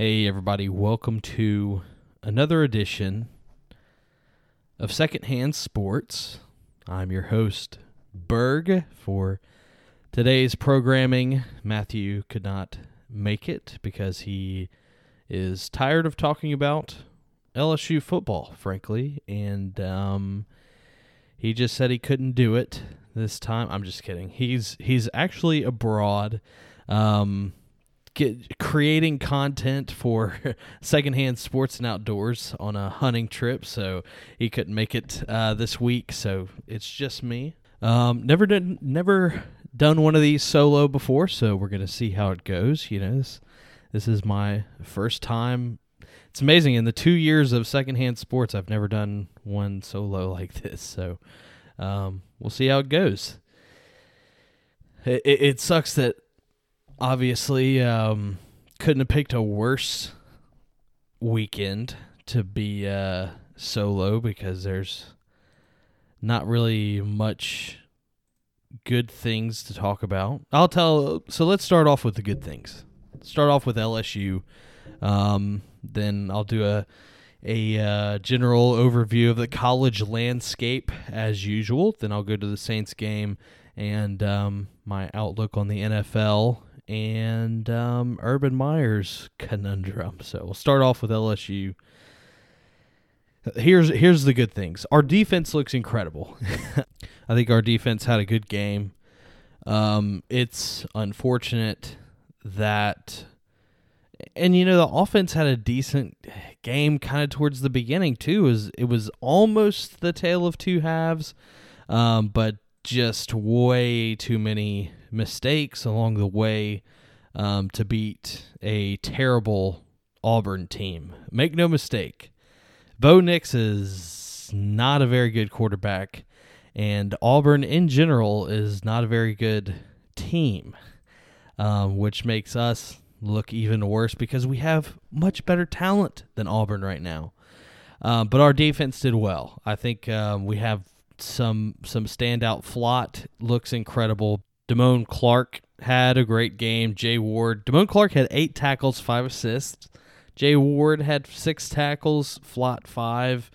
Hey, everybody, welcome to another edition of Secondhand Sports. I'm your host, Berg, for today's programming. Matthew could not make it because he is tired of talking about LSU football, frankly, and um, he just said he couldn't do it this time. I'm just kidding. He's he's actually abroad. Um, get creating content for secondhand sports and outdoors on a hunting trip so he couldn't make it uh, this week so it's just me. Um, never did never done one of these solo before so we're gonna see how it goes you know this this is my first time. It's amazing in the two years of secondhand sports i've never done one solo like this so um, we'll see how it goes. It, it, it sucks that obviously um, couldn't have picked a worse weekend to be uh, solo because there's not really much good things to talk about. I'll tell. So let's start off with the good things. Start off with LSU. Um, then I'll do a a uh, general overview of the college landscape as usual. Then I'll go to the Saints game and um, my outlook on the NFL and um, Urban Meyer's conundrum. So we'll start off with LSU. Here's here's the good things. Our defense looks incredible. I think our defense had a good game. Um, it's unfortunate that, and you know, the offense had a decent game kind of towards the beginning too. Was it was almost the tale of two halves, um, but just way too many mistakes along the way um, to beat a terrible Auburn team. Make no mistake, Bo Nix is not a very good quarterback, and Auburn in general is not a very good team, um, which makes us look even worse because we have much better talent than Auburn right now. Um, but our defense did well. I think um, we have some some standout. Flott looks incredible. Damone Clark had a great game. Jay Ward. Damone Clark had eight tackles, five assists. Jay Ward had six tackles, Flott five.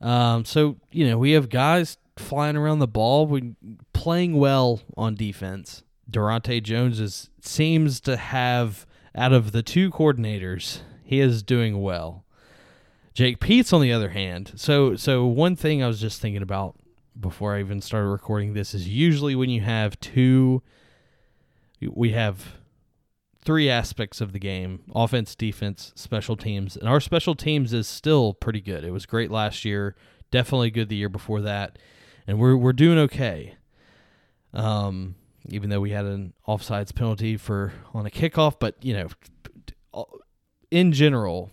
Um, so you know we have guys flying around the ball, we playing well on defense. Daronte Jones is seems to have out of the two coordinators, he is doing well. Jake Peetz, on the other hand, so so one thing I was just thinking about before I even started recording this is usually when you have two we have three aspects of the game offense, defense, special teams. And our special teams is still pretty good. It was great last year, definitely good the year before that. And we're we're doing okay. Um, even though we had an offsides penalty for on a kickoff, but you know, in general,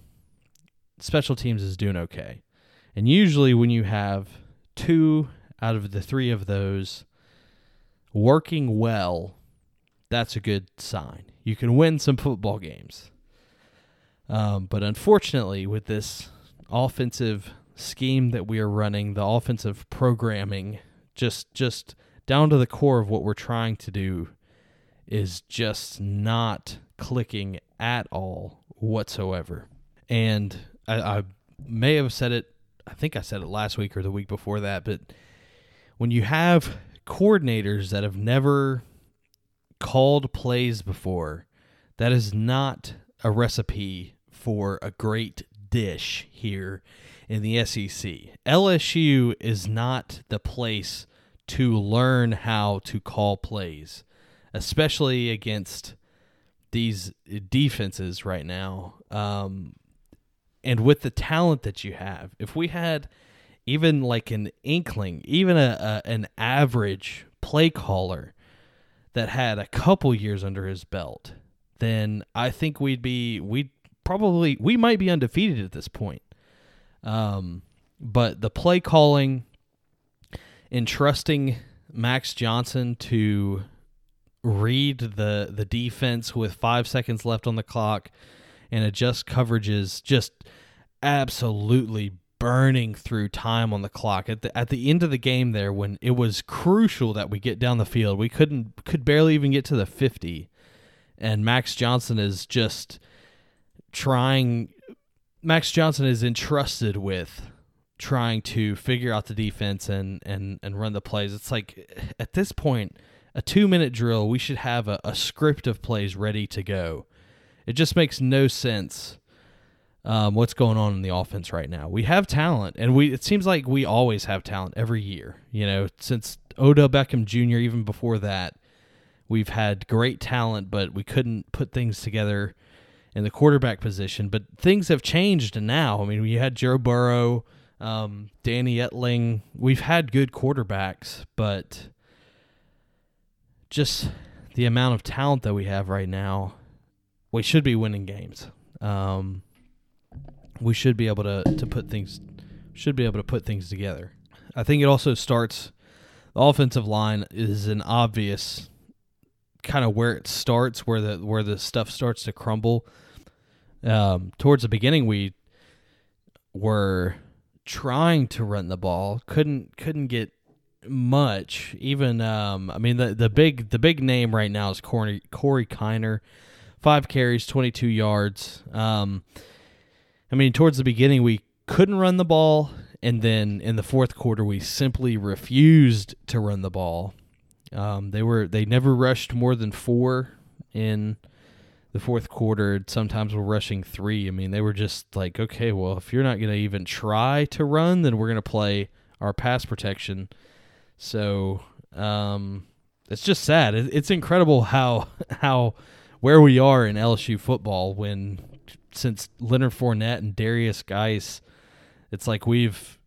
special teams is doing okay. And usually when you have two out of the three of those working well, that's a good sign. You can win some football games. Um, but unfortunately, with this offensive scheme that we are running, the offensive programming, just just down to the core of what we're trying to do, is just not clicking at all whatsoever. And I, I may have said it. I think I said it last week or the week before that, but when you have coordinators that have never called plays before, that is not a recipe for a great dish here in the SEC. LSU is not the place to learn how to call plays, especially against these defenses right now. Um, and with the talent that you have, if we had even like an inkling, even a, a an average play caller that had a couple years under his belt, then I think we'd be we'd probably we might be undefeated at this point. Um, but the play calling, entrusting Max Johnson to read the the defense with five seconds left on the clock and adjust coverages, just absolutely burning through time on the clock at the at the end of the game there when it was crucial that we get down the field we couldn't could barely even get to the 50 and Max Johnson is just trying. Max Johnson is entrusted with trying to figure out the defense and and and run the plays. It's like at this point, a two minute drill, we should have a, a script of plays ready to go. It just makes no sense um, what's going on in the offense right now. We have talent, and we it seems like we always have talent every year. You know, since Odell Beckham Jr. Even before that, we've had great talent, but we couldn't put things together in the quarterback position. But things have changed now. I mean, we had Joe Burrow, um, Danny Etling. We've had good quarterbacks, but just the amount of talent that we have right now, we should be winning games. Um, we should be able to to put things should be able to put things together. I think it also starts the offensive line is an obvious kind of where it starts, where the where the stuff starts to crumble. Um, towards the beginning, we were trying to run the ball, couldn't couldn't get much. Even um, I mean the the big the big name right now is Corey Corey Kiner, five carries, twenty two yards. Um, I mean, towards the beginning, we couldn't run the ball. And then in the fourth quarter, we simply refused to run the ball. Um, they were they never rushed more than four in the fourth quarter. Sometimes we're rushing three. I mean, they were just like, okay, well, if you're not going to even try to run, then we're going to play our pass protection. So um, it's just sad. it's incredible how how where we are in LSU football when since Leonard Fournette and Darius Guice, it's like we've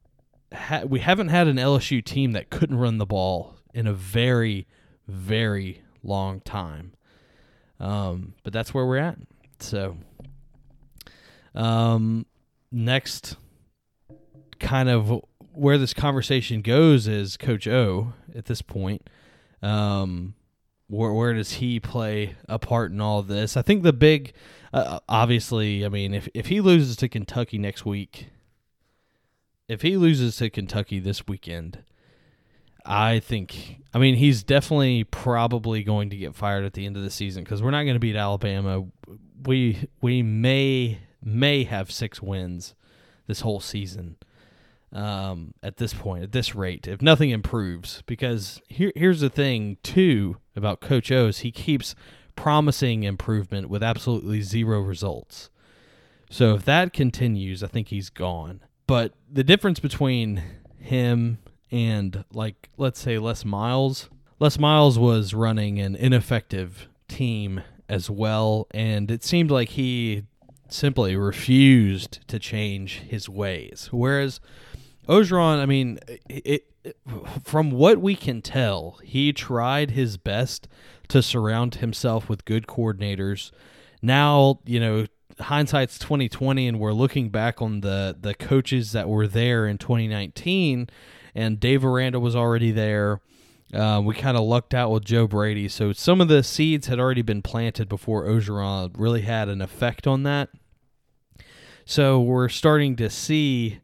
ha- we haven't had an LSU team that couldn't run the ball in a very, very long time. Um, but that's where we're at. So, um, next, kind of where this conversation goes is Coach O at this point. Um, where where does he play a part in all this? I think the big, uh, obviously, I mean, if if he loses to Kentucky next week, if he loses to Kentucky this weekend, I think, I mean, he's definitely probably going to get fired at the end of the season because we're not going to beat Alabama. We we may may have six wins this whole season um, at this point, at this rate, if nothing improves. Because here, here's the thing, too, about Coach O's. He keeps promising improvement with absolutely zero results. So if that continues, I think he's gone. But the difference between him and, like, let's say Les Miles, Les Miles was running an ineffective team as well. And it seemed like he simply refused to change his ways. Whereas Orgeron, I mean, it, from what we can tell, he tried his best to surround himself with good coordinators. Now, you know, hindsight's 2020 and we're looking back on the the coaches that were there in 2019 and Dave Aranda was already there. Uh, we kind of lucked out with Joe Brady. So some of the seeds had already been planted before Orgeron really had an effect on that. So we're starting to see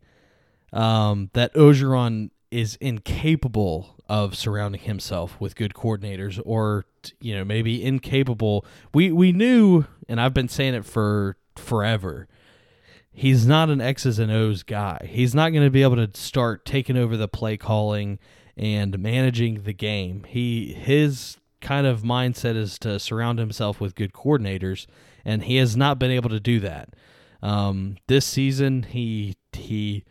um, that Orgeron is incapable of surrounding himself with good coordinators or you know maybe incapable. We we knew and I've been saying it for forever he's not an X's and O's guy. He's not going to be able to start taking over the play calling and managing the game. He his kind of mindset is to surround himself with good coordinators and he has not been able to do that. Um, this season he he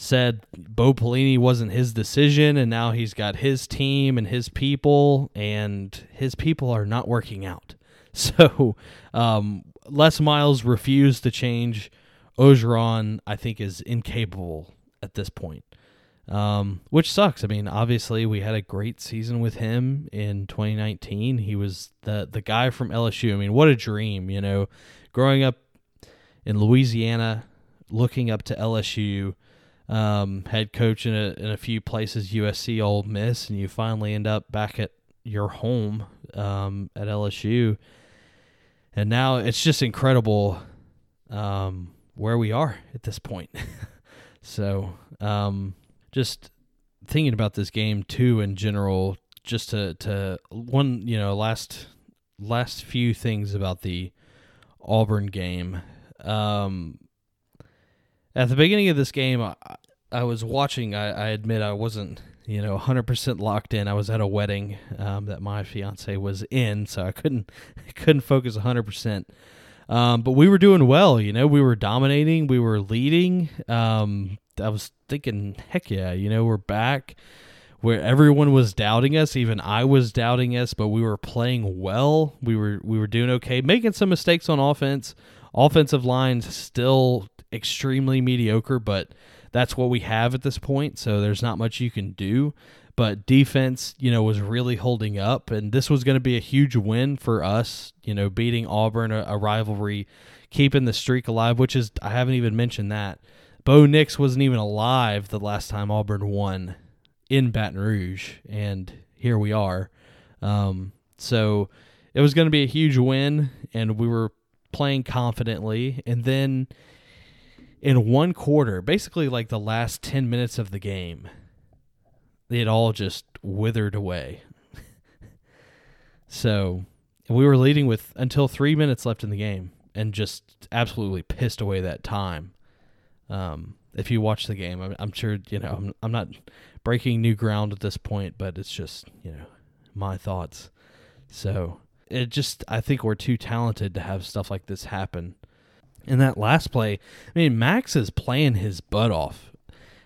said Bo Pelini wasn't his decision, and now he's got his team and his people, and his people are not working out. So, um, Les Miles refused to change. Orgeron, I think, is incapable at this point, um, which sucks. I mean, obviously, we had a great season with him in 2019. He was the the guy from LSU. I mean, what a dream, you know, growing up in Louisiana, looking up to LSU um, head coach in a, in a few places, USC, Ole Miss, and you finally end up back at your home um, at LSU. And now it's just incredible um, where we are at this point. so, um, just thinking about this game too in general, just to to one, you know, last last few things about the Auburn game. Um, at the beginning of this game, I, I was watching. I, I admit I wasn't, you know, 100% locked in. I was at a wedding um, that my fiance was in, so I couldn't couldn't focus 100%. Um, but we were doing well, you know. We were dominating. We were leading. Um, I was thinking, heck yeah, you know, we're back. Where everyone was doubting us, even I was doubting us, but we were playing well. We were we were doing okay, making some mistakes on offense. Offensive lines still extremely mediocre, but that's what we have at this point. So there's not much you can do. But defense, you know, was really holding up, and this was going to be a huge win for us. You know, beating Auburn, a, a rivalry, keeping the streak alive. Which is I haven't even mentioned that. Bo Nix wasn't even alive the last time Auburn won in Baton Rouge, and here we are. Um, so it was going to be a huge win, and we were playing confidently. And then in one quarter, basically like the last 10 minutes of the game, it all just withered away. so we were leading with until three minutes left in the game and just absolutely pissed away that time. Um, if you watch the game, I'm, I'm sure, you know, I'm, I'm not breaking new ground at this point, but it's just, you know, my thoughts. So it just, I think we're too talented to have stuff like this happen in that last play, I mean, Max is playing his butt off.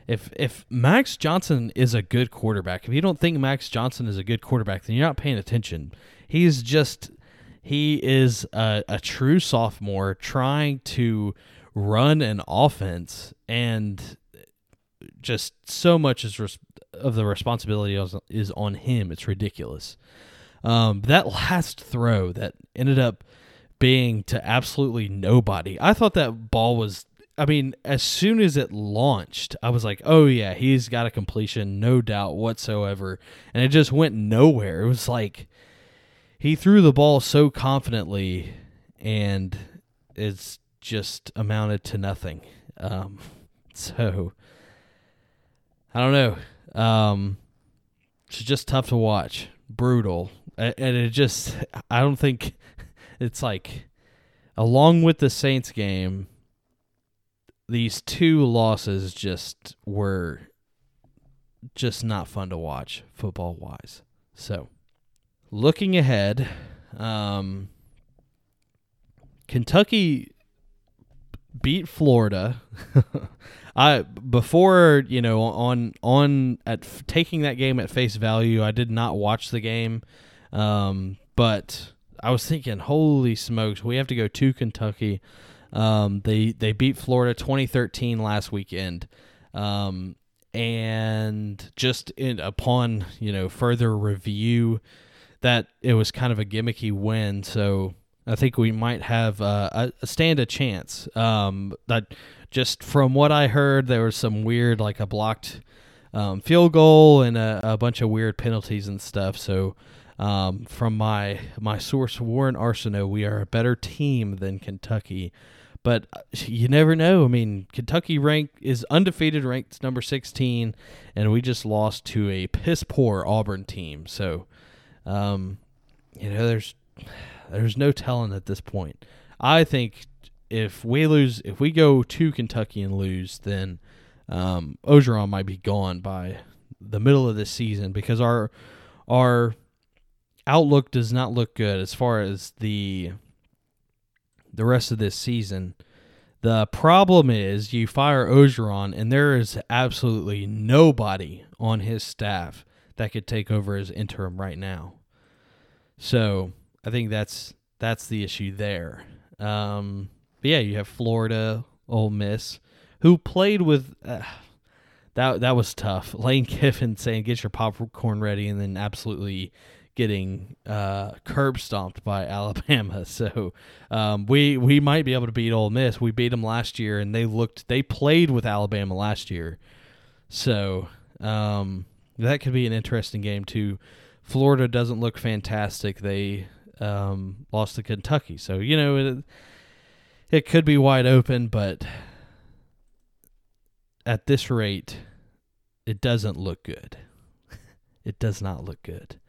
If if Max Johnson is a good quarterback, if you don't think Max Johnson is a good quarterback, then you're not paying attention. He's just he is a, a true sophomore trying to run an offense, and just so much is res- of the responsibility is, on him. It's ridiculous. Um, that last throw that ended up being to absolutely nobody. I thought that ball was I mean, as soon as it launched, I was like, "Oh yeah, he's got a completion, no doubt whatsoever." And it just went nowhere. It was like he threw the ball so confidently and it's just amounted to nothing. Um, so I don't know. Um, it's just tough to watch. Brutal. And it just I don't think it's like along with the Saints game, these two losses just were just not fun to watch football wise. So, looking ahead, um, Kentucky beat Florida. I before you know on on at taking that game at face value, I did not watch the game, um, but I was thinking, holy smokes, we have to go to Kentucky. Um, they they beat Florida 2013 last weekend, um, and just in upon you know further review, that it was kind of a gimmicky win. So I think we might have uh, a, a, stand a chance. Um, that just from what I heard, there was some weird like a blocked um, field goal and a, a bunch of weird penalties and stuff. So um, from my my source Warren Arsenault, we are a better team than Kentucky. But uh, you never know. I mean, Kentucky ranked is undefeated, ranked number sixteen, and we just lost to a piss poor Auburn team. So, um, you know, there's there's no telling at this point. I think if we lose, if we go to Kentucky and lose, then um, Orgeron might be gone by the middle of this season because our our outlook does not look good as far as the the rest of this season. The problem is you fire Orgeron, and there is absolutely nobody on his staff that could take over as interim right now. So I think that's that's the issue there. Um, but yeah, you have Florida, Ole Miss, who played with. Uh, that that was tough. Lane Kiffin saying, "Get your popcorn ready," and then absolutely getting uh, curb stomped by Alabama. So um, we we might be able to beat Ole Miss. We beat them last year, and they looked they played with Alabama last year. So um, that could be an interesting game too. Florida doesn't look fantastic. They um, lost to Kentucky, so you know it, it could be wide open, but at this rate, it doesn't look good. it does not look good.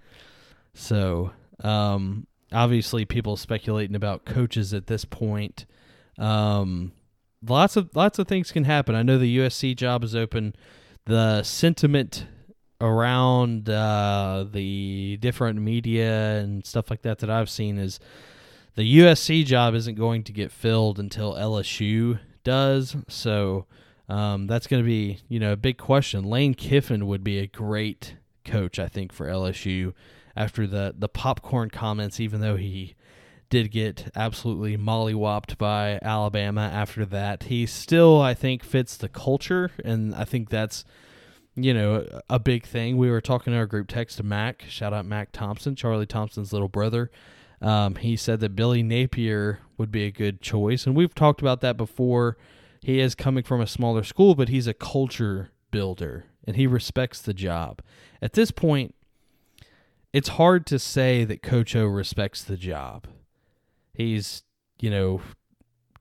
So, um, obviously, people speculating about coaches at this point. Um, lots of lots of things can happen. I know the USC job is open. The sentiment around uh, the different media and stuff like that that I've seen is the USC job isn't going to get filled until LSU does. So um, that's going to be you know a big question. Lane Kiffin would be a great coach, I think, for LSU after the the popcorn comments. Even though he did get absolutely mollywopped by Alabama after that, he still I think fits the culture, and I think that's you know a big thing. We were talking in our group text to Mac. Shout out Mac Thompson, Charlie Thompson's little brother. Um, he said that Billy Napier would be a good choice, and we've talked about that before. He is coming from a smaller school, but he's a culture builder and he respects the job. At this point, it's hard to say that Coach O respects the job. He's, you know,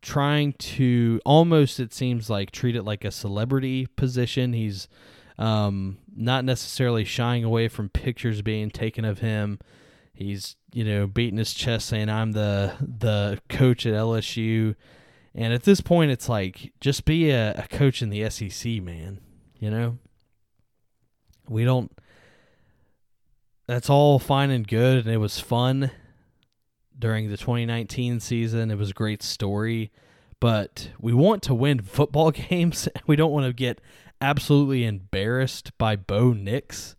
trying to almost, it seems like, treat it like a celebrity position. He's um, not necessarily shying away from pictures being taken of him. He's, you know, beating his chest saying, I'm the, the coach at LSU. And at this point, it's like, just be a, a coach in the SEC, man. You know? We don't. That's all fine and good, and it was fun during the 2019 season. It was a great story, but we want to win football games. We don't want to get absolutely embarrassed by Bo Nix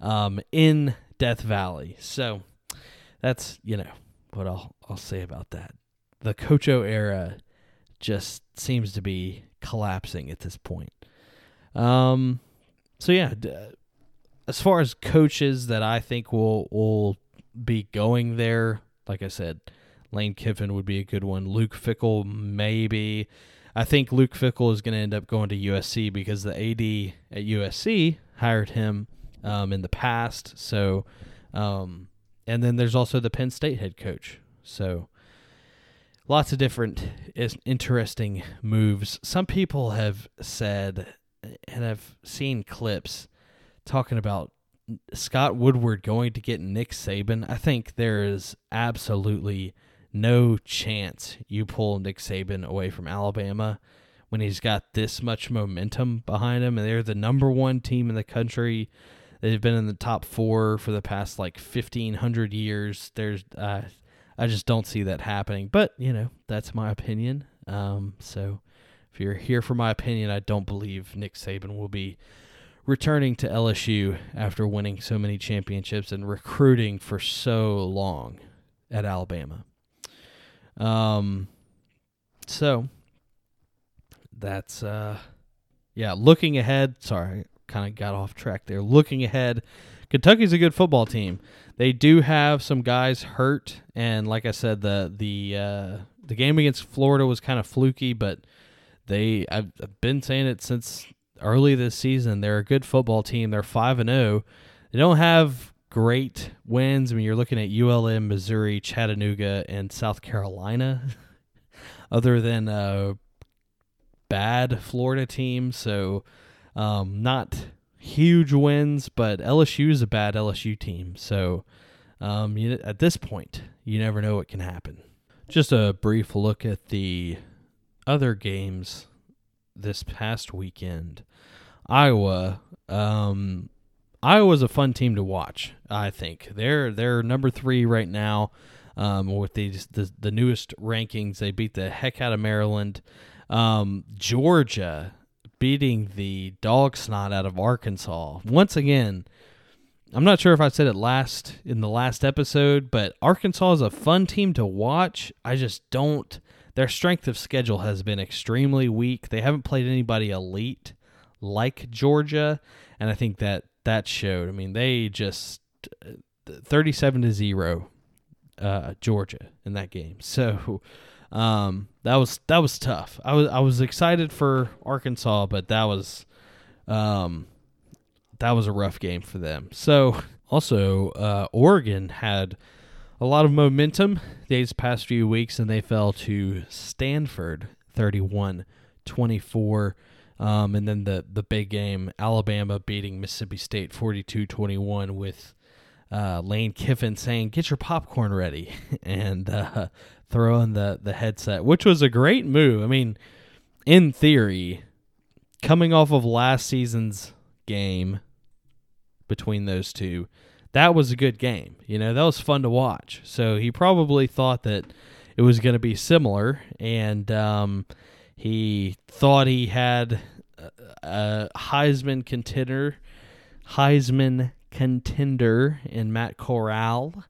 um, in Death Valley. So that's you know what I'll I'll say about that. The Coach O era just seems to be collapsing at this point. Um, so yeah, d- as far as coaches that I think will will be going there, like I said, Lane Kiffin would be a good one. Luke Fickell maybe. I think Luke Fickell is going to end up going to USC because the AD at USC hired him um, in the past. So, um, and then there's also the Penn State head coach. So, lots of different interesting moves. Some people have said, and I've seen clips talking about Scott Woodward going to get Nick Saban, I think there is absolutely no chance you pull Nick Saban away from Alabama when he's got this much momentum behind him and they're the number one team in the country. They've been in the top four for the past like fifteen hundred years. There's, uh, I just don't see that happening. But you know, that's my opinion. Um, so if you're here for my opinion, I don't believe Nick Saban will be returning to LSU after winning so many championships and recruiting for so long at Alabama. Um, so that's uh, yeah. Looking ahead, sorry, kind of got off track there. Looking ahead, Kentucky's a good football team. They do have some guys hurt, and like I said, the the uh, the game against Florida was kind of fluky, but they I've, I've been saying it since early this season. They're a good football team. They're 5 and 0. They don't have great wins. I mean, you're looking at ULM, Missouri, Chattanooga, and South Carolina, other than a bad Florida team. So, um, not huge wins, but LSU is a bad LSU team. So, um, you, at this point, you never know what can happen. Just a brief look at the other games this past weekend. Iowa, um, Iowa's a fun team to watch. I think they're they're number three right now. Um, with these the, the newest rankings, they beat the heck out of Maryland. Um, Georgia beating the dog snot out of Arkansas once again. I'm not sure if I said it last in the last episode, but Arkansas is a fun team to watch. I just don't their strength of schedule has been extremely weak. They haven't played anybody elite like Georgia, and I think that that showed. I mean, they just uh, 37 to 0 uh, Georgia in that game. So um, that was that was tough. I was I was excited for Arkansas, but that was um, that was a rough game for them. So also uh, Oregon had a lot of momentum these past few weeks, and they fell to Stanford 31 24. Um, and then the, the big game, Alabama beating Mississippi State 42 21 with uh, Lane Kiffin saying, Get your popcorn ready. and uh, throwing the the headset, which was a great move. I mean, in theory, coming off of last season's game between those two, that was a good game. You know, that was fun to watch. So he probably thought that it was going to be similar, and um, he thought he had a Heisman contender, Heisman contender in Matt Corral.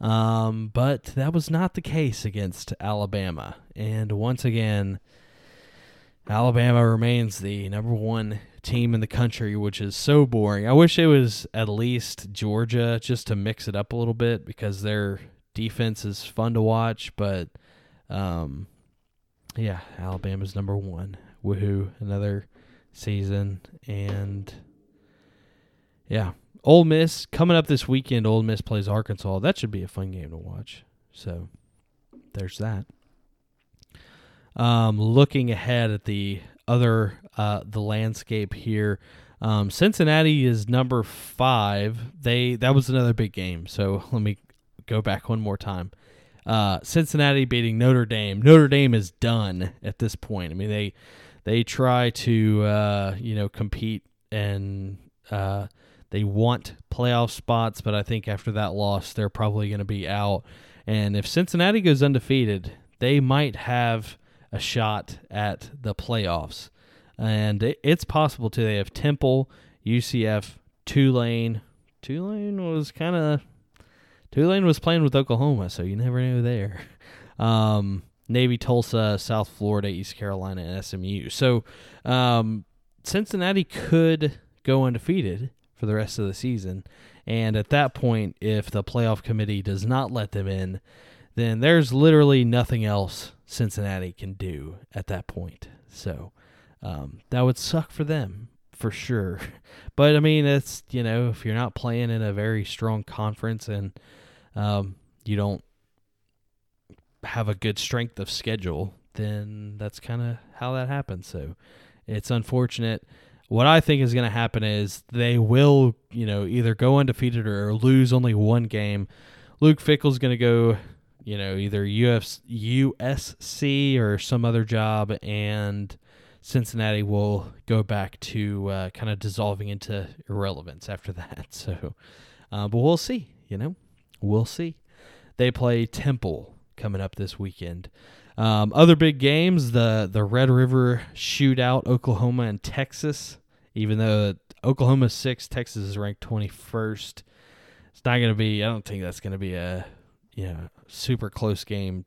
Um, but that was not the case against Alabama. And once again, Alabama remains the number one team in the country, which is so boring. I wish it was at least Georgia just to mix it up a little bit because their defense is fun to watch. But um, yeah, Alabama's number one. Woohoo! Another season, and yeah, Ole Miss coming up this weekend. Ole Miss plays Arkansas. That should be a fun game to watch. So there's that. Um, looking ahead at the other uh, the landscape here. Um, Cincinnati is number five. They that was another big game. So let me go back one more time. Uh, Cincinnati beating Notre Dame. Notre Dame is done at this point. I mean they they try to uh, you know compete and uh, they want playoff spots, but I think after that loss, they're probably going to be out. And if Cincinnati goes undefeated, they might have a shot at the playoffs. And it, it's possible too. They have Temple, UCF, Tulane. Tulane was kind of Tulane was playing with Oklahoma, so you never know there. Um, Navy, Tulsa, South Florida, East Carolina, and SMU. So um, Cincinnati could go undefeated for the rest of the season. And at that point, if the playoff committee does not let them in, then there's literally nothing else Cincinnati can do at that point. So um, that would suck for them for sure. But I mean, it's you know, if you're not playing in a very strong conference and um, you don't have a good strength of schedule, then that's kind of how that happens. So it's unfortunate. What I think is going to happen is they will, you know, either go undefeated or lose only one game. Luke Fickell's going to go, you know, either UFC, USC or some other job, and Cincinnati will go back to uh, kind of dissolving into irrelevance after that. So, uh, but we'll see. You know, we'll see. They play Temple coming up this weekend. Um, other big games: the the Red River Shootout, Oklahoma and Texas. Even though Oklahoma six, Texas is ranked twenty first. It's not going to be. I don't think that's going to be a you know super close game.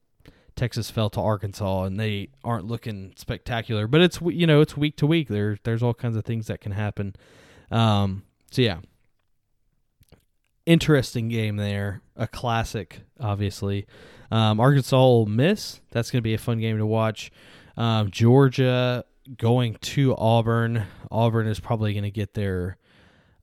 Texas fell to Arkansas, and they aren't looking spectacular. But it's you know it's week to week. There there's all kinds of things that can happen. Um, so yeah, interesting game there. A classic, obviously. Um, Arkansas Ole Miss. That's going to be a fun game to watch. Um, Georgia going to Auburn. Auburn is probably going to get their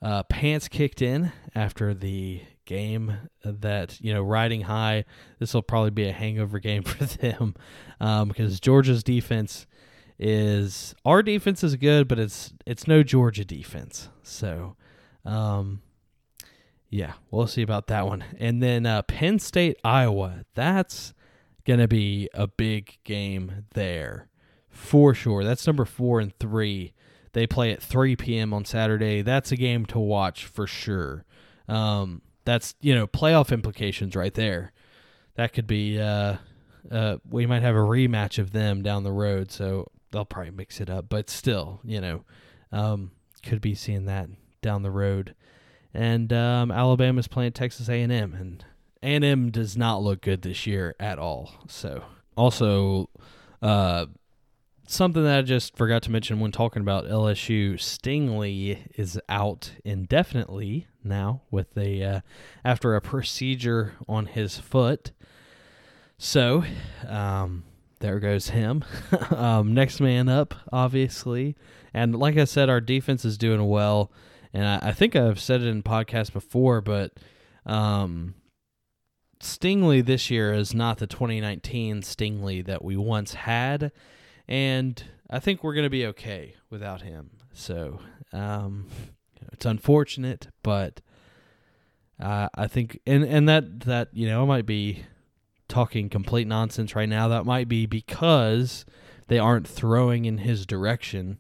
uh, pants kicked in after the game that you know riding high. This will probably be a hangover game for them um, because Georgia's defense is our defense is good, but it's it's no Georgia defense. So um, yeah, we'll see about that one. And then uh, Penn State, Iowa. That's to be a big game there for sure. That's number four and three. They play at 3 p.m. on Saturday. That's a game to watch for sure. Um, that's, you know, playoff implications right there. That could be, uh, uh, we might have a rematch of them down the road. So they'll probably mix it up. But still, you know, um, could be seeing that down the road and um, Alabama's playing Texas A&M, and A&M does not look good this year at all. So, also, uh, something that I just forgot to mention when talking about LSU, Stingley is out indefinitely now with a uh, after a procedure on his foot. So, um, there goes him. um, next man up, obviously, and like I said, our defense is doing well and I, I think I've said it in podcasts before, but um, Stingley this year is not the 2019 Stingley that we once had, and I think we're going to be okay without him. So um, it's unfortunate, but uh, I think, and and that that you know I might be talking complete nonsense right now. That might be because they aren't throwing in his direction,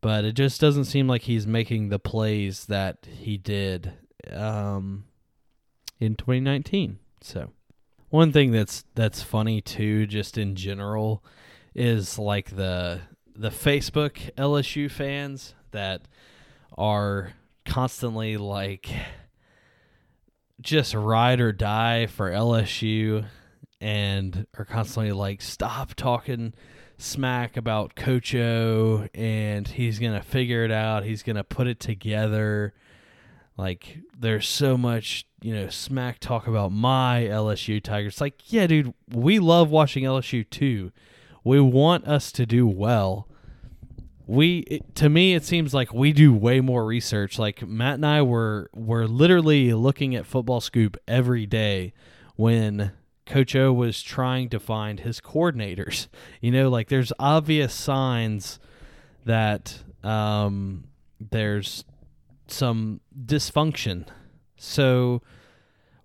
but it just doesn't seem like he's making the plays that he did um, in 2019. So, one thing that's that's funny too, just in general, is like the the Facebook LSU fans that are constantly like just ride or die for LSU and are constantly like stop talking smack about Coach O and he's going to figure it out. He's going to put it together. Like there's so much, you know, smack talk about my LSU Tigers. Like, yeah, dude, we love watching LSU too. We want us to do well. We to me it seems like we do way more research. Like Matt and I were were literally looking at Football Scoop every day when Coach O was trying to find his coordinators. You know, like there's obvious signs that um, there's some dysfunction. So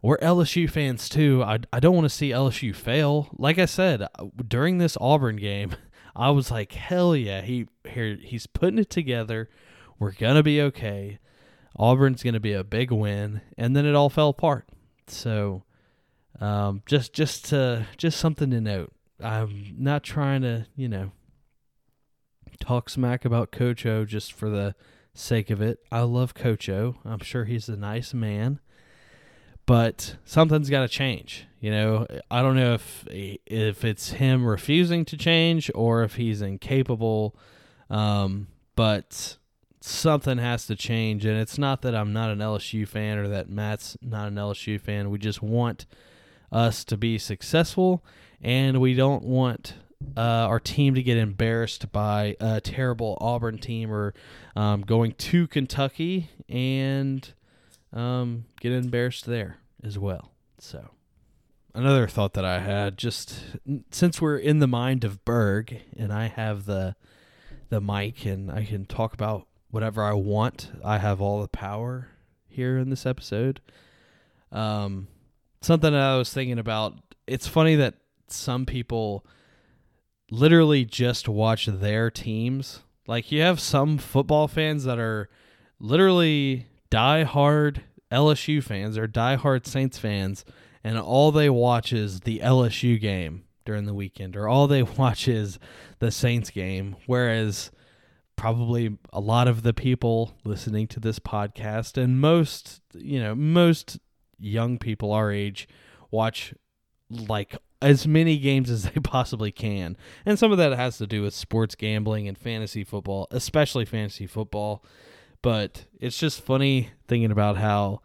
we're LSU fans too. I, I don't want to see LSU fail. Like I said, during this Auburn game, I was like, hell yeah, he here he's putting it together. We're gonna be okay. Auburn's gonna be a big win, and then it all fell apart. So um, just just to just something to note. I'm not trying to, you know, talk smack about Coach O just for the sake of it. I love Coach O. I'm sure he's a nice man. But something's got to change. You know, I don't know if if it's him refusing to change or if he's incapable. Um, but something has to change, and it's not that I'm not an LSU fan or that Matt's not an LSU fan. We just want us to be successful, and we don't want uh, our team to get embarrassed by a terrible Auburn team or um, going to Kentucky and um, get embarrassed there as well. So, another thought that I had just since we're in the mind of Berg and I have the the mic and I can talk about whatever I want, I have all the power here in this episode. Um, something I was thinking about. It's funny that some people literally just watch their teams. Like you have some football fans that are literally die-hard LSU fans or die-hard Saints fans, and all they watch is the LSU game during the weekend, or all they watch is the Saints game. Whereas probably a lot of the people listening to this podcast and most, you know, most young people our age watch like as many games as they possibly can. And some of that has to do with sports gambling and fantasy football, especially fantasy football. But it's just funny thinking about how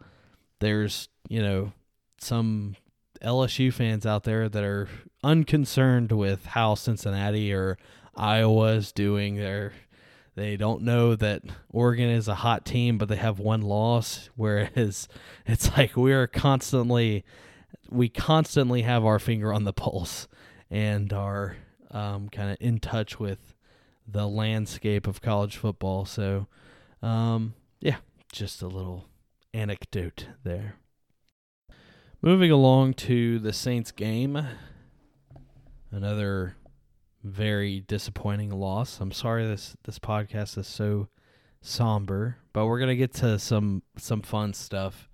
there's, you know, some LSU fans out there that are unconcerned with how Cincinnati or Iowa is doing. They're they don't know that Oregon is a hot team, but they have one loss. Whereas it's like we are constantly, we constantly have our finger on the pulse and are um, kind of in touch with the landscape of college football. So, um, yeah, just a little anecdote there. Moving along to the Saints game, another very disappointing loss. I'm sorry this this podcast is so somber, but we're gonna get to some some fun stuff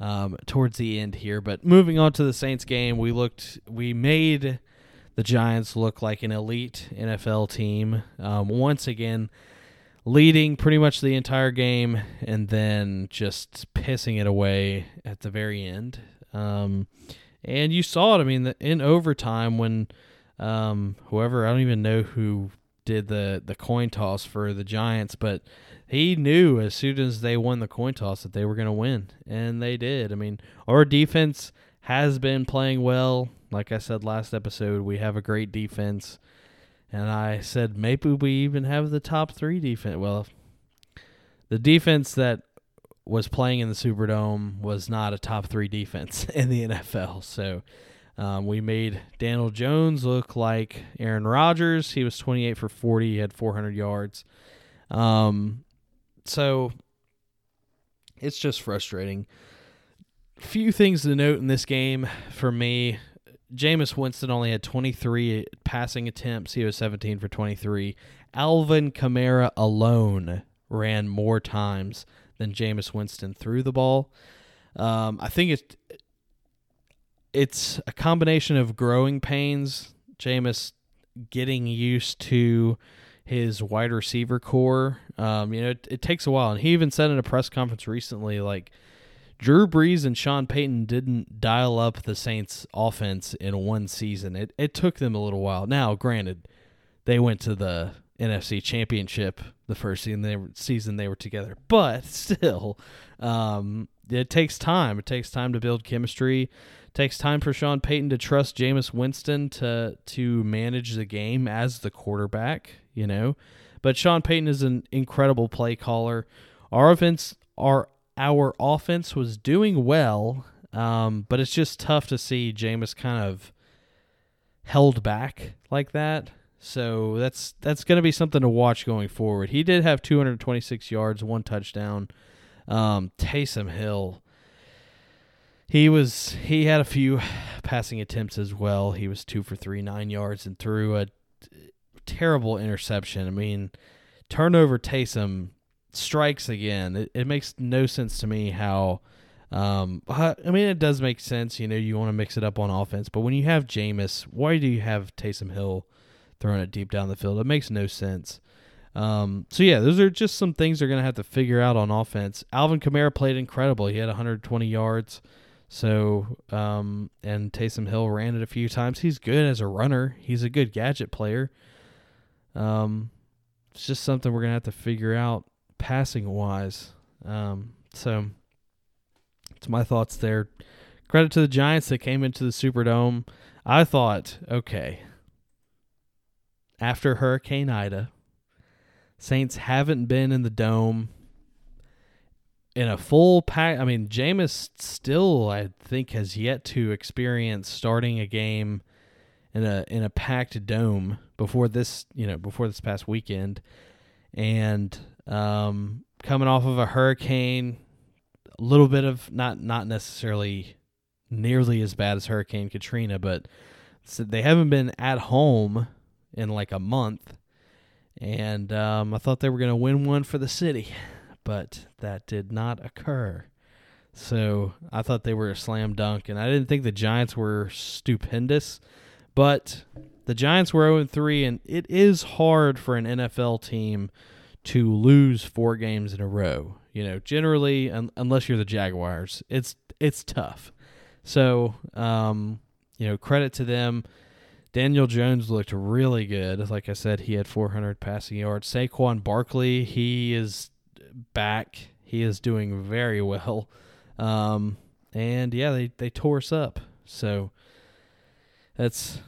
um, towards the end here. But moving on to the Saints game, we looked we made the Giants look like an elite NFL team um, once again. Leading pretty much the entire game and then just pissing it away at the very end. Um, and you saw it. I mean, in overtime when um, whoever I don't even know who did the the coin toss for the Giants, but he knew as soon as they won the coin toss that they were going to win, and they did. I mean, our defense has been playing well. Like I said last episode, we have a great defense, and I said maybe we even have the top three defense. Well, the defense that was playing in the Superdome was not a top three defense in the NFL, so um, we made Daniel Jones look like Aaron Rodgers. He was 28 for 40. He had 400 yards. Um, so it's just frustrating. Few things to note in this game for me. Jameis Winston only had 23 passing attempts. He was 17 for 23. Alvin Kamara alone ran more times than Jameis Winston threw the ball. Um, I think it's it's a combination of growing pains, Jameis getting used to his wide receiver corps. Um, you know, it, it takes a while, and he even said in a press conference recently, like Drew Brees and Sean Payton didn't dial up the Saints' offense in one season. It it took them a little while. Now, granted, they went to the NFC Championship the first season they were, season they were together, but still, um, it takes time. It takes time to build chemistry. It takes time for Sean Payton to trust Jameis Winston to to manage the game as the quarterback. You know, but Sean Payton is an incredible play caller. Our offense, our our offense was doing well, um, but it's just tough to see Jameis kind of held back like that. So that's that's going to be something to watch going forward. He did have 226 yards, one touchdown. Um, Taysom Hill, he was he had a few passing attempts as well. He was two for three, nine yards, and threw a terrible interception. I mean, turnover Taysom strikes again. It, it makes no sense to me how. Um, I mean, it does make sense. You know, you want to mix it up on offense, but when you have Jameis, why do you have Taysom Hill throwing it deep down the field? It makes no sense. Um, so yeah, those are just some things they're gonna have to figure out on offense. Alvin Kamara played incredible. He had 120 yards. So, um, and Taysom Hill ran it a few times. He's good as a runner. He's a good gadget player. Um, it's just something we're gonna have to figure out passing wise. Um, so it's my thoughts there. Credit to the Giants that came into the Superdome. I thought, okay, after Hurricane Ida, Saints haven't been in the dome in a full pack. I mean, Jameis still, I think, has yet to experience starting a game in a in a packed dome before this, you know, before this past weekend, and um, coming off of a hurricane, a little bit of not not necessarily nearly as bad as Hurricane Katrina, but they haven't been at home in like a month, and um, I thought they were going to win one for the city, but that did not occur. So I thought they were a slam dunk, and I didn't think the Giants were stupendous, but the Giants were 0 3, and it is hard for an NFL team to lose four games in a row. You know, generally, un- unless you're the Jaguars, it's it's tough. So, um, you know, credit to them. Daniel Jones looked really good. Like I said, he had 400 passing yards. Saquon Barkley, he is back. He is doing very well. Um, and yeah, they, they tore us up. So that's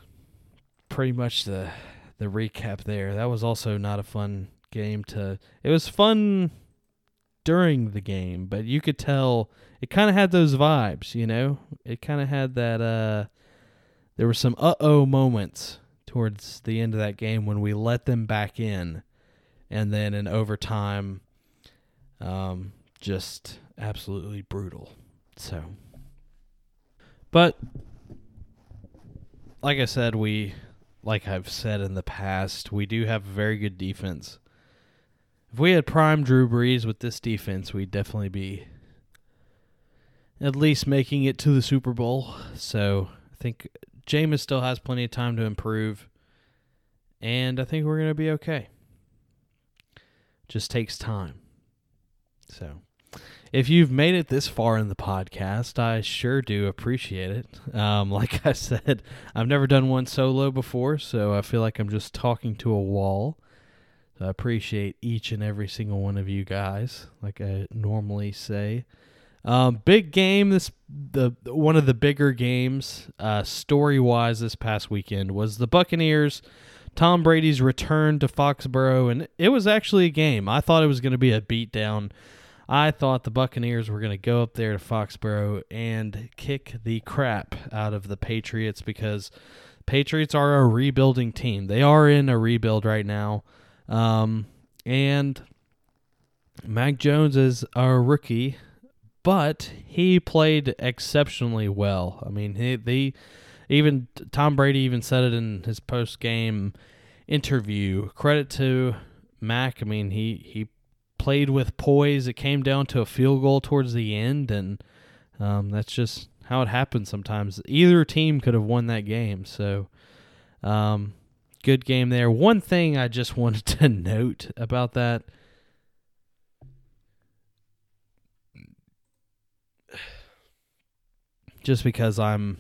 pretty much the the recap there. That was also not a fun game to. It was fun during the game, but you could tell it kind of had those vibes. You know, it kind of had that. uh There were some uh oh moments towards the end of that game when we let them back in, and then in overtime, um, just absolutely brutal. So, but like I said, we, like I've said in the past, we do have a very good defense. If we had prime Drew Brees with this defense, we'd definitely be at least making it to the Super Bowl. So I think Jameis still has plenty of time to improve. And I think we're going to be okay. Just takes time. So if you've made it this far in the podcast, I sure do appreciate it. Um, like I said, I've never done one solo before, so I feel like I'm just talking to a wall. So I appreciate each and every single one of you guys, like I normally say. Um, big game. This the one of the bigger games, uh, story wise, this past weekend was the Buccaneers. Tom Brady's return to Foxborough, and it was actually a game. I thought it was going to be a beatdown. I thought the Buccaneers were going to go up there to Foxborough and kick the crap out of the Patriots because Patriots are a rebuilding team. They are in a rebuild right now. Um, and Mac Jones is a rookie, but he played exceptionally well. I mean, he, they even Tom Brady even said it in his post game interview. Credit to Mac. I mean, he he played with poise. It came down to a field goal towards the end, and um, that's just how it happens sometimes. Either team could have won that game. So, um, good game there. One thing I just wanted to note about that. Just because I'm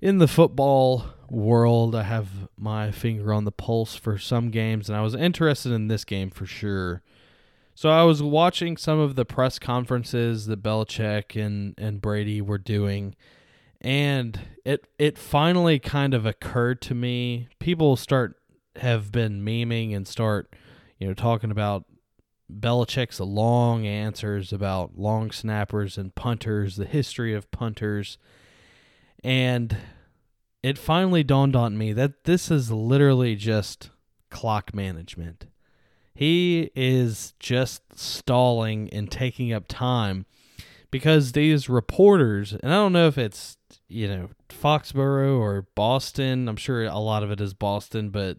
in the football world, I have my finger on the pulse for some games, and I was interested in this game for sure. So I was watching some of the press conferences that Belichick and, and Brady were doing, and it it finally kind of occurred to me. People start have been memeing and start, you know, talking about Belichick's long answers about long snappers and punters, the history of punters. And it finally dawned on me that this is literally just clock management. He is just stalling and taking up time because these reporters, and I don't know if it's, you know, Foxborough or Boston, I'm sure a lot of it is Boston, but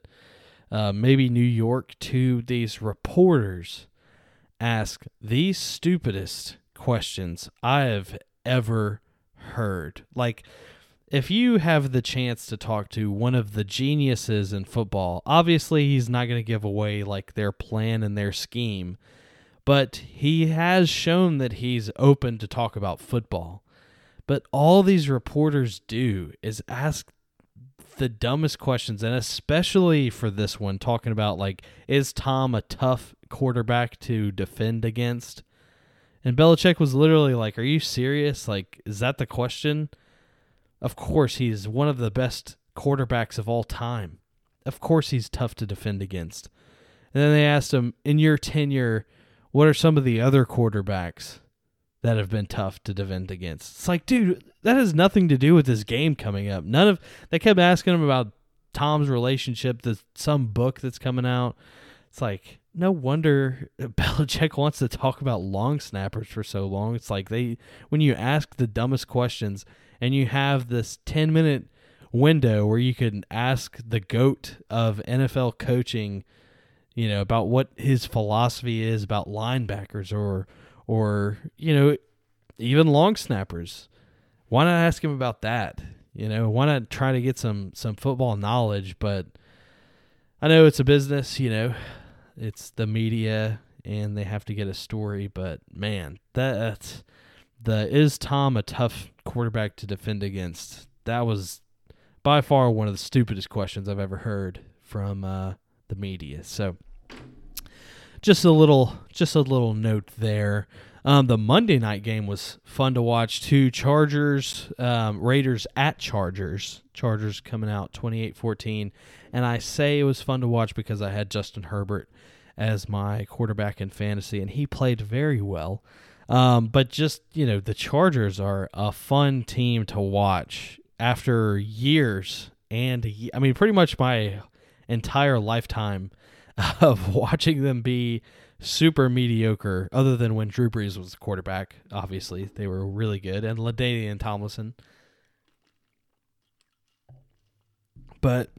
uh, maybe New York too, these reporters ask the stupidest questions I have ever heard. Like, if you have the chance to talk to one of the geniuses in football, obviously he's not going to give away like their plan and their scheme, but he has shown that he's open to talk about football. But all these reporters do is ask the dumbest questions, and especially for this one, talking about like, is Tom a tough quarterback to defend against? And Belichick was literally like, Are you serious? Like, is that the question? Of course, he's one of the best quarterbacks of all time. Of course, he's tough to defend against. And then they asked him, In your tenure, what are some of the other quarterbacks that have been tough to defend against? It's like, dude, that has nothing to do with this game coming up. None of they kept asking him about Tom's relationship to some book that's coming out. It's like, no wonder Belichick wants to talk about long snappers for so long. It's like they when you ask the dumbest questions and you have this 10 minute window where you can ask the goat of NFL coaching, you know, about what his philosophy is about linebackers or or you know, even long snappers. Why not ask him about that? You know, why not try to get some some football knowledge, but I know it's a business, you know. It's the media and they have to get a story, but man, that the is Tom a tough quarterback to defend against? That was by far one of the stupidest questions I've ever heard from uh, the media. So just a little just a little note there. Um, the Monday night game was fun to watch. Two Chargers, um, Raiders at Chargers. Chargers coming out 28-14. And I say it was fun to watch because I had Justin Herbert as my quarterback in fantasy, and he played very well. Um, but just, you know, the Chargers are a fun team to watch after years. And I mean, pretty much my entire lifetime of watching them be super mediocre, other than when Drew Brees was the quarterback. Obviously, they were really good, and LaDainian Tomlinson. But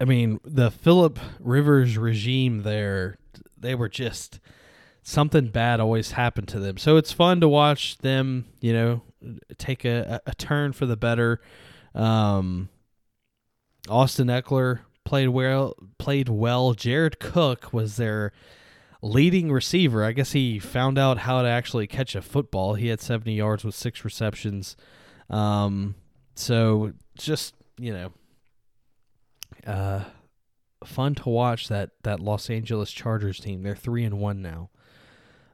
I mean, the Philip Rivers regime there, they were just something bad always happened to them. So it's fun to watch them, you know, take a, a turn for the better. Um, Austin Ekeler played well. Played well. Jared Cook was their leading receiver. I guess he found out how to actually catch a football. He had 70 yards with six receptions. Um, so just you know, uh, fun to watch that that Los Angeles Chargers team. They're three and one now.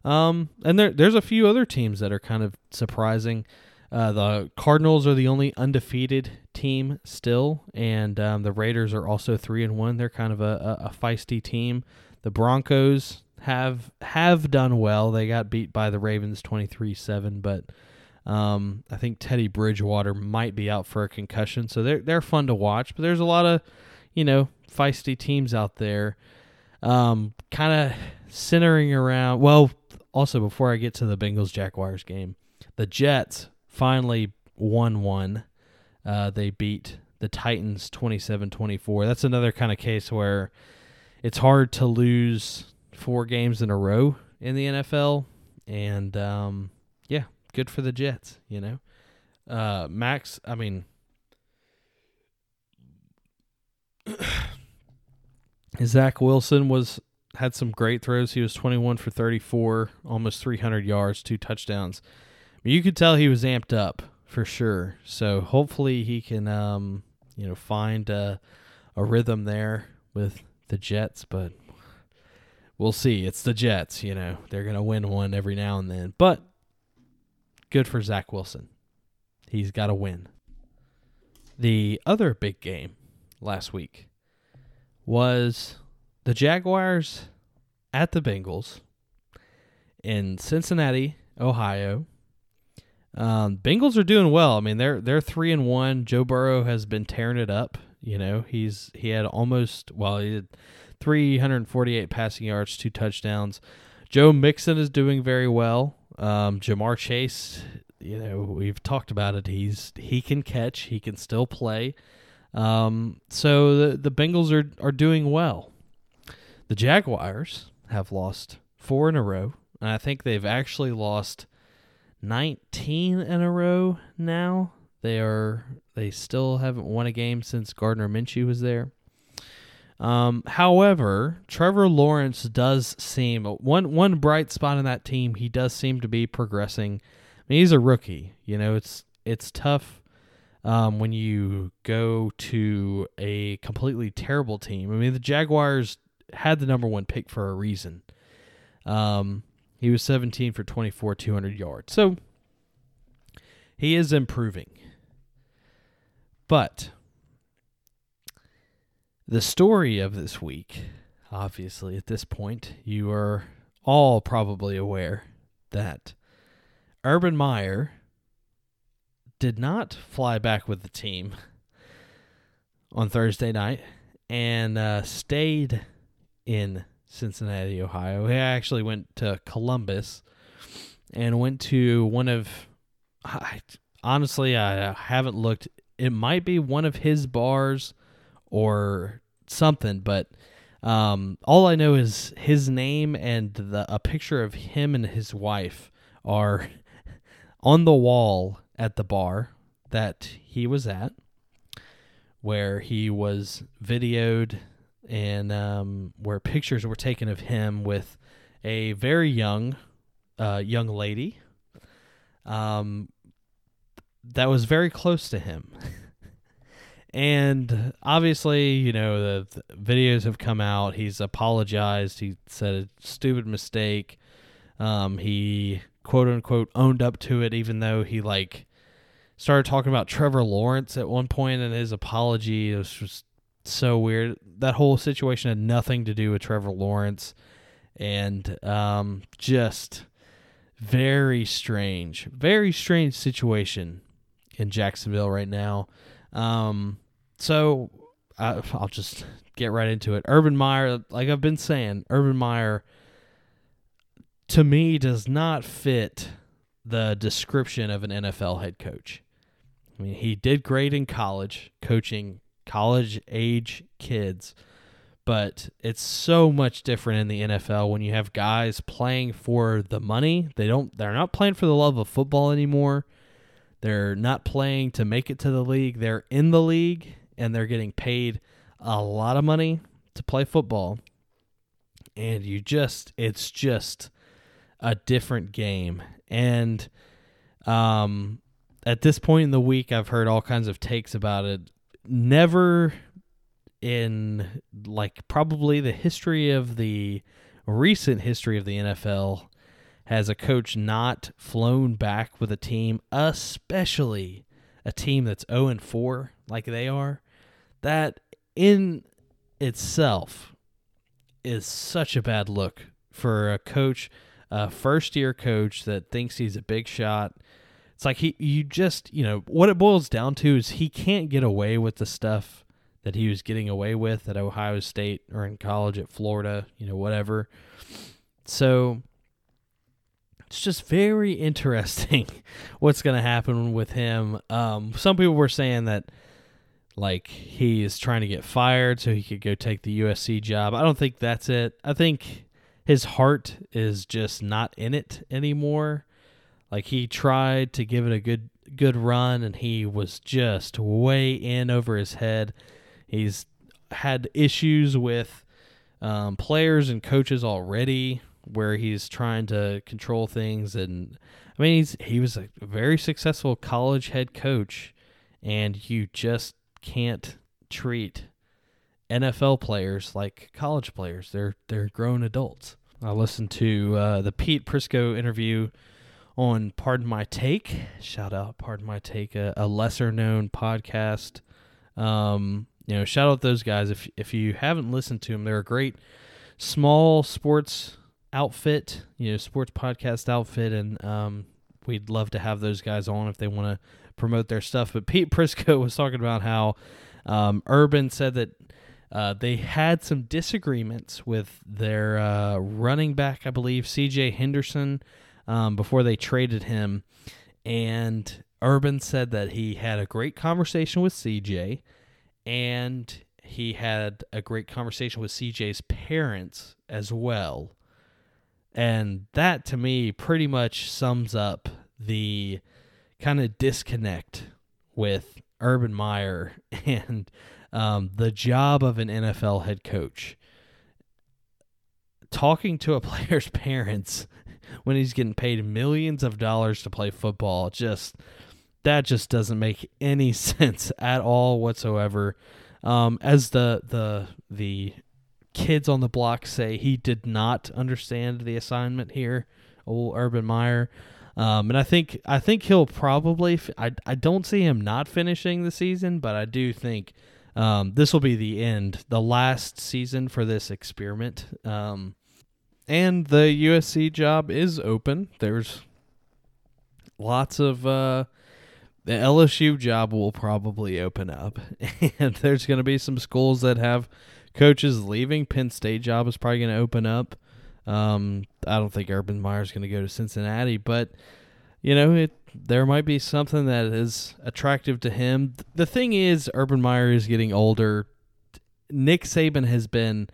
Um, and there there's a few other teams that are kind of surprising. Uh, the Cardinals are the only undefeated team still, and um, the Raiders are also three and one. They're kind of a, a, a feisty team. The Broncos have have done well. They got beat by the Ravens twenty three seven, but um, I think Teddy Bridgewater might be out for a concussion, so they're they're fun to watch. But there's a lot of you know feisty teams out there, um, kind of centering around. Well, also before I get to the Bengals Jaguars game, the Jets finally won one. Uh, they beat the Titans 27-24. That's another kind of case where it's hard to lose four games in a row in the NFL, and um, yeah, good for the Jets. You know, uh, Max. I mean, Zach Wilson was had some great throws. He was 21 for 34, almost 300 yards, two touchdowns. You could tell he was amped up for sure. So hopefully he can, um, you know, find a, a rhythm there with the Jets. But we'll see. It's the Jets. You know, they're gonna win one every now and then. But good for Zach Wilson. He's got to win. The other big game last week was the Jaguars at the Bengals in Cincinnati, Ohio. Um, Bengals are doing well. I mean, they're they're three and one. Joe Burrow has been tearing it up. You know, he's he had almost well, he had 348 passing yards, two touchdowns. Joe Mixon is doing very well. Um, Ja'Marr Chase, you know, we've talked about it. He's he can catch. He can still play. Um, so the the Bengals are are doing well. The Jaguars have lost four in a row, and I think they've actually lost 19 in a row now. They are they still haven't won a game since Gardner Minshew was there. Um, however, Trevor Lawrence does seem one one bright spot in that team. He does seem to be progressing. I mean, he's a rookie. You know, it's it's tough um, when you go to a completely terrible team. I mean, the Jaguars had the number one pick for a reason. Um, he was 17 for 24, 200 yards. So he is improving. But the story of this week, obviously, at this point, you are all probably aware that Urban Meyer did not fly back with the team on Thursday night and uh, stayed in Cincinnati, Ohio. I actually went to Columbus and went to one of. I, honestly, I haven't looked. It might be one of his bars or something, but um, all I know is his name and the a picture of him and his wife are on the wall at the bar that he was at, where he was videoed and um, where pictures were taken of him with a very young uh, young lady um, that was very close to him. and obviously, you know, the, the, videos have come out. He's apologized. He said a stupid mistake. Um, he quote unquote owned up to it, even though he like started talking about Trevor Lawrence at one point in his apology. It was just so weird. That whole situation had nothing to do with Trevor Lawrence, and um, just very strange, very strange situation in Jacksonville right now. Um, so I, I'll just get right into it. Urban Meyer, like I've been saying, Urban Meyer to me does not fit the description of an NFL head coach. I mean, he did great in college, coaching college age kids. But it's so much different in the NFL when you have guys playing for the money. They don't they're not playing for the love of football anymore. They're not playing to make it to the league. They're in the league and they're getting paid a lot of money to play football. And you just it's just a different game. And um at this point in the week I've heard all kinds of takes about it never in like probably the history of the recent history of the NFL has a coach not flown back with a team, especially a team that's 0 and 4 like they are. That in itself is such a bad look for a coach, a first year coach that thinks he's a big shot it's like he you just, you know, what it boils down to is he can't get away with the stuff that he was getting away with at Ohio State or in college at Florida, you know, whatever. So it's just very interesting what's going to happen with him. Um, some people were saying that like he is trying to get fired so he could go take the USC job. I don't think that's it. I think his heart is just not in it anymore. Like he tried to give it a good good run and he was just way in over his head. He's had issues with um, players and coaches already where he's trying to control things and I mean he's he was a very successful college head coach and you just can't treat NFL players like college players. They're they're grown adults. I listened to uh, the Pete Prisco interview on Pardon My Take. Shout out Pardon My Take, a, a lesser known podcast. Um, you know, shout out those guys. If if you haven't listened to them, they're a great small sports outfit, you know, sports podcast outfit, and um, we'd love to have those guys on if they want to promote their stuff. But Pete Prisco was talking about how um, Urban said that uh, they had some disagreements with their uh, running back, I believe, C.J. Henderson, um, before they traded him, and Urban said that he had a great conversation with C.J. and he had a great conversation with CJ's parents as well. And that to me pretty much sums up the kind of disconnect with Urban Meyer and um, the job of an NFL head coach. Talking to a player's parents when he's getting paid millions of dollars to play football just that just doesn't make any sense at all whatsoever. Um, as the the the kids on the block say, he did not understand the assignment here, old Urban Meyer. Um, and I think I think he'll probably. F- I I don't see him not finishing the season, but I do think um, this will be the end, the last season for this experiment. Um, and the USC job is open. There's lots of uh, the LSU job will probably open up, and there's going to be some schools that have coaches leaving. Penn State job is probably going to open up. Um, I don't think Urban Meyer's going to go to Cincinnati, but you know, it there might be something that is attractive to him. The thing is, Urban Meyer is getting older. Nick Saban has been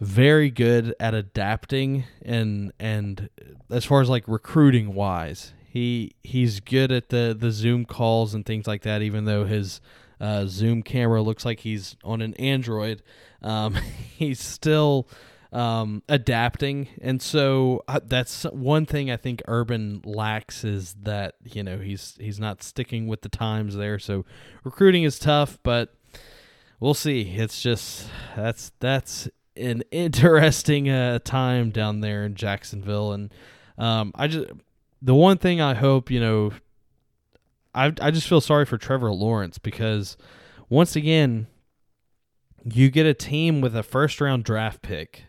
very good at adapting and and as far as like recruiting wise, he he's good at the the Zoom calls and things like that. Even though his uh, Zoom camera looks like he's on an Android, um, he's still um, adapting. And so uh, that's one thing I think Urban lacks is that you know he's he's not sticking with the times there. So recruiting is tough, but we'll see. It's just that's that's an interesting uh, time down there in Jacksonville, and um, I just the one thing I hope you know. I I just feel sorry for Trevor Lawrence because once again you get a team with a first round draft pick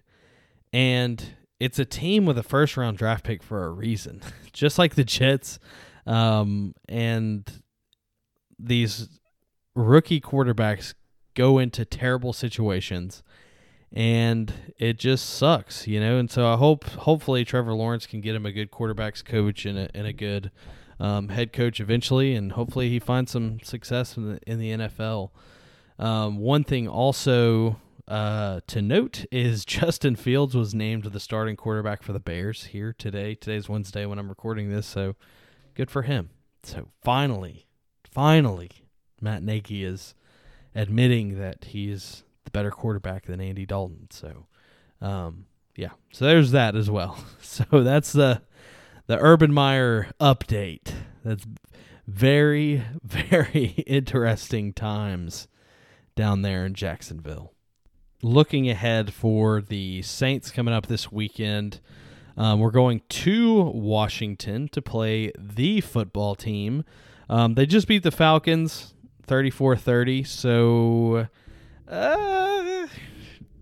and it's a team with a first round draft pick for a reason, just like the Jets. Um, and these rookie quarterbacks go into terrible situations and it just sucks, you know. And so I hope, hopefully, Trevor Lawrence can get him a good quarterbacks coach and a, and a good um, head coach eventually, and hopefully he finds some success in the in the NFL. Um, one thing also uh, to note is Justin Fields was named the starting quarterback for the Bears here today. Today's Wednesday when I'm recording this, so good for him. So finally, finally, Matt Nagy is admitting that he's better quarterback than Andy Dalton. So, um, yeah, so there's that as well. So that's the the Urban Meyer update. That's very very interesting times down there in Jacksonville looking ahead for the Saints coming up this weekend, um, we're going to Washington to play the football team. Um, they just beat the Falcons 34 30. So uh,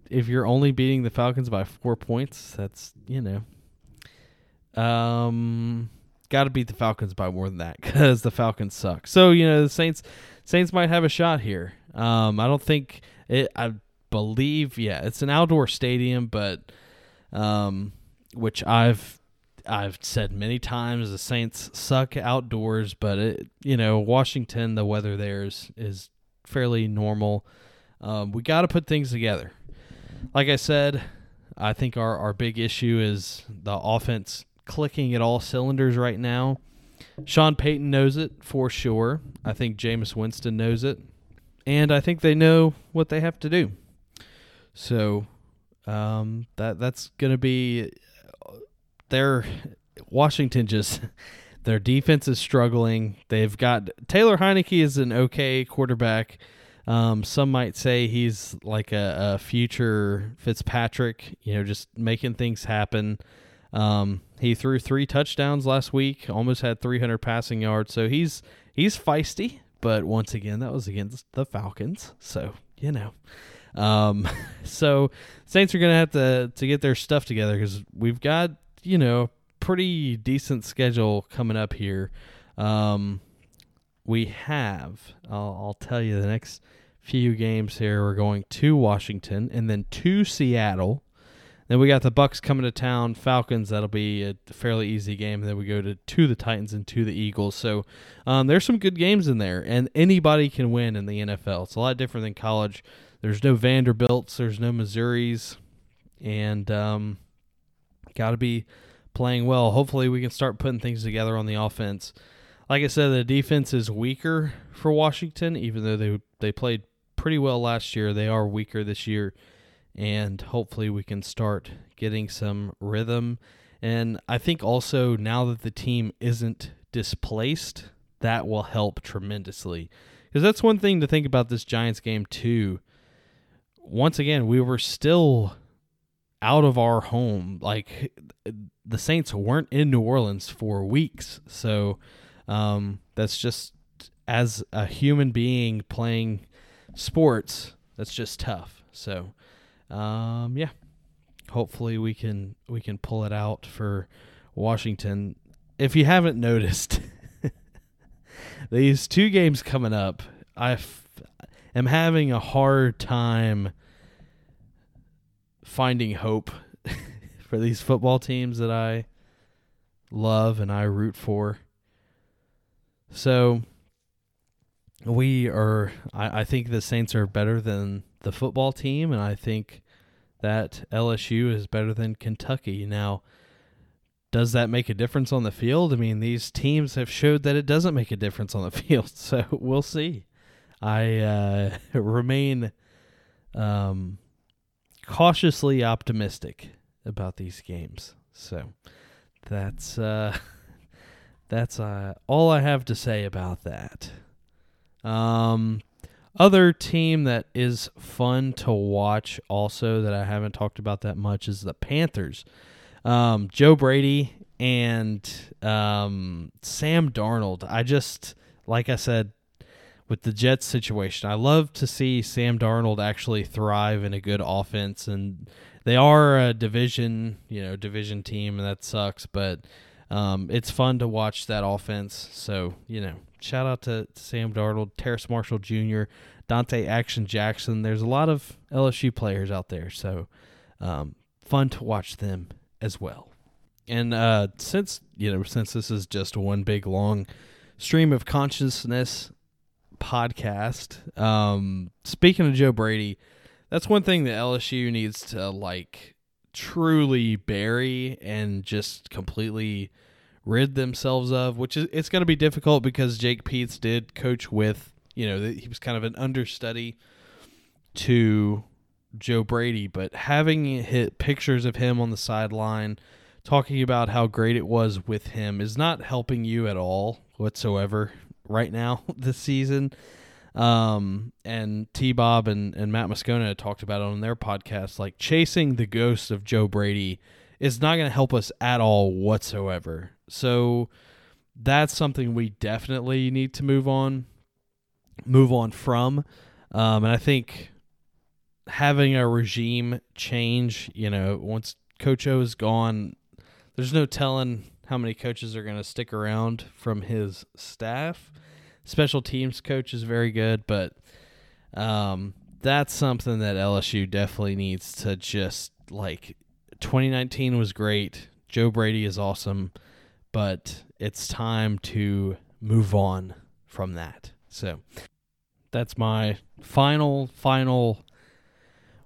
if you're only beating the Falcons by four points, that's, you know. Um, got to beat the Falcons by more than that because the Falcons suck. So you know the Saints, Saints might have a shot here. Um, I don't think it. I believe, yeah, it's an outdoor stadium, but um, which I've I've said many times the Saints suck outdoors, but it, you know Washington, the weather there is is fairly normal. Um, we got to put things together. Like I said, I think our our big issue is the offense clicking at all cylinders right now. Sean Payton knows it for sure. I think Jameis Winston knows it, and I think they know what they have to do. So um, that that's going to be their Washington just their defense is struggling. They've got Taylor Heinicke is an okay quarterback. Um, some might say he's like a, a, future Fitzpatrick, you know, just making things happen. Um, he threw three touchdowns last week, almost had 300 passing yards, so he's he's feisty. But once again, that was against the Falcons, so you know. Um, so Saints are gonna have to to get their stuff together because we've got you know pretty decent schedule coming up here. Um, we have I'll, I'll tell you the next few games here. We're going to Washington and then to Seattle. Then we got the Bucs coming to town, Falcons. That'll be a fairly easy game. And then we go to to the Titans and to the Eagles. So um, there's some good games in there, and anybody can win in the NFL. It's a lot different than college. There's no Vanderbilts, there's no Missouris, and um, got to be playing well. Hopefully, we can start putting things together on the offense. Like I said, the defense is weaker for Washington, even though they they played pretty well last year. They are weaker this year, and hopefully, we can start getting some rhythm. And I think also now that the team isn't displaced, that will help tremendously. Because that's one thing to think about this Giants game too once again, we were still out of our home. Like the Saints weren't in New Orleans for weeks. So um, that's just as a human being playing sports, that's just tough. So um, yeah, hopefully we can we can pull it out for Washington. If you haven't noticed, these two games coming up, I am having a hard time finding hope for these football teams that I love and I root for. So we are I, I think the Saints are better than the football team and I think that LSU is better than Kentucky. Now does that make a difference on the field? I mean, these teams have showed that it doesn't make a difference on the field, so we'll see. I uh, remain um, cautiously optimistic about these games. So that's uh, that's uh, all I have to say about that. Um, other team that is fun to watch also that I haven't talked about that much is the Panthers. Um, Joe Brady and um, Sam Darnold. I just like I said with the Jets situation. I love to see Sam Darnold actually thrive in a good offense, and they are a division, you know, division team, and that sucks. But um, it's fun to watch that offense. So you know, shout out to, Sam Darnold, Terrace Marshall Jr., Donte Action Jackson. There's a lot of LSU players out there, so um, fun to watch them as well. And uh, since you know, since this is just one big long stream of consciousness podcast. Um, speaking of Joe Brady, that's one thing that LSU needs to like truly bury and just completely rid themselves of, which is it's going to be difficult because Jake Peetz did coach with, you know, he was kind of an understudy to Joe Brady, but having hit pictures of him on the sideline talking about how great it was with him is not helping you at all whatsoever right now this season. Um, and T Bob and, and Matt Moscona talked about it on their podcast. Like chasing the ghost of Joe Brady is not going to help us at all whatsoever. So that's something we definitely need to move on, move on from. Um, and I think having a regime change, you know, once Coach O is gone, there's no telling how many coaches are going to stick around from his staff. Special teams coach is very good, but um, that's something that LSU definitely needs to just like. 2019 was great. Joe Brady is awesome, but it's time to move on from that. So that's my final, final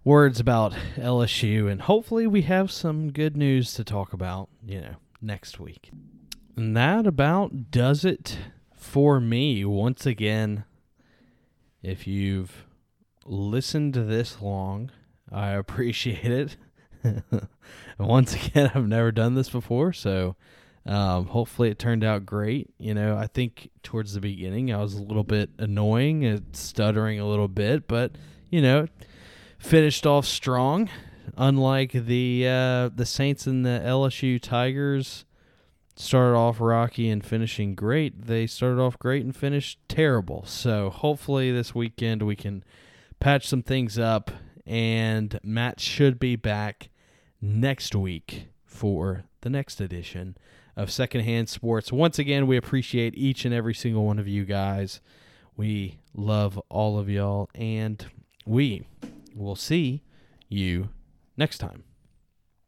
words about LSU. And hopefully we have some good news to talk about, you know, next week. And that about does it for me. Once again, if you've listened this long, I appreciate it. Once again, I've never done this before, so um, hopefully it turned out great. You know, I think towards the beginning I was a little bit annoying and stuttering a little bit, but you know, finished off strong. Unlike the uh, the Saints and the LSU Tigers started off rocky and finishing great. They started off great and finished terrible. So hopefully this weekend we can patch some things up and Matt should be back next week for the next edition of Secondhand Sports. Once again, we appreciate each and every single one of you guys. We love all of y'all and we will see you next time.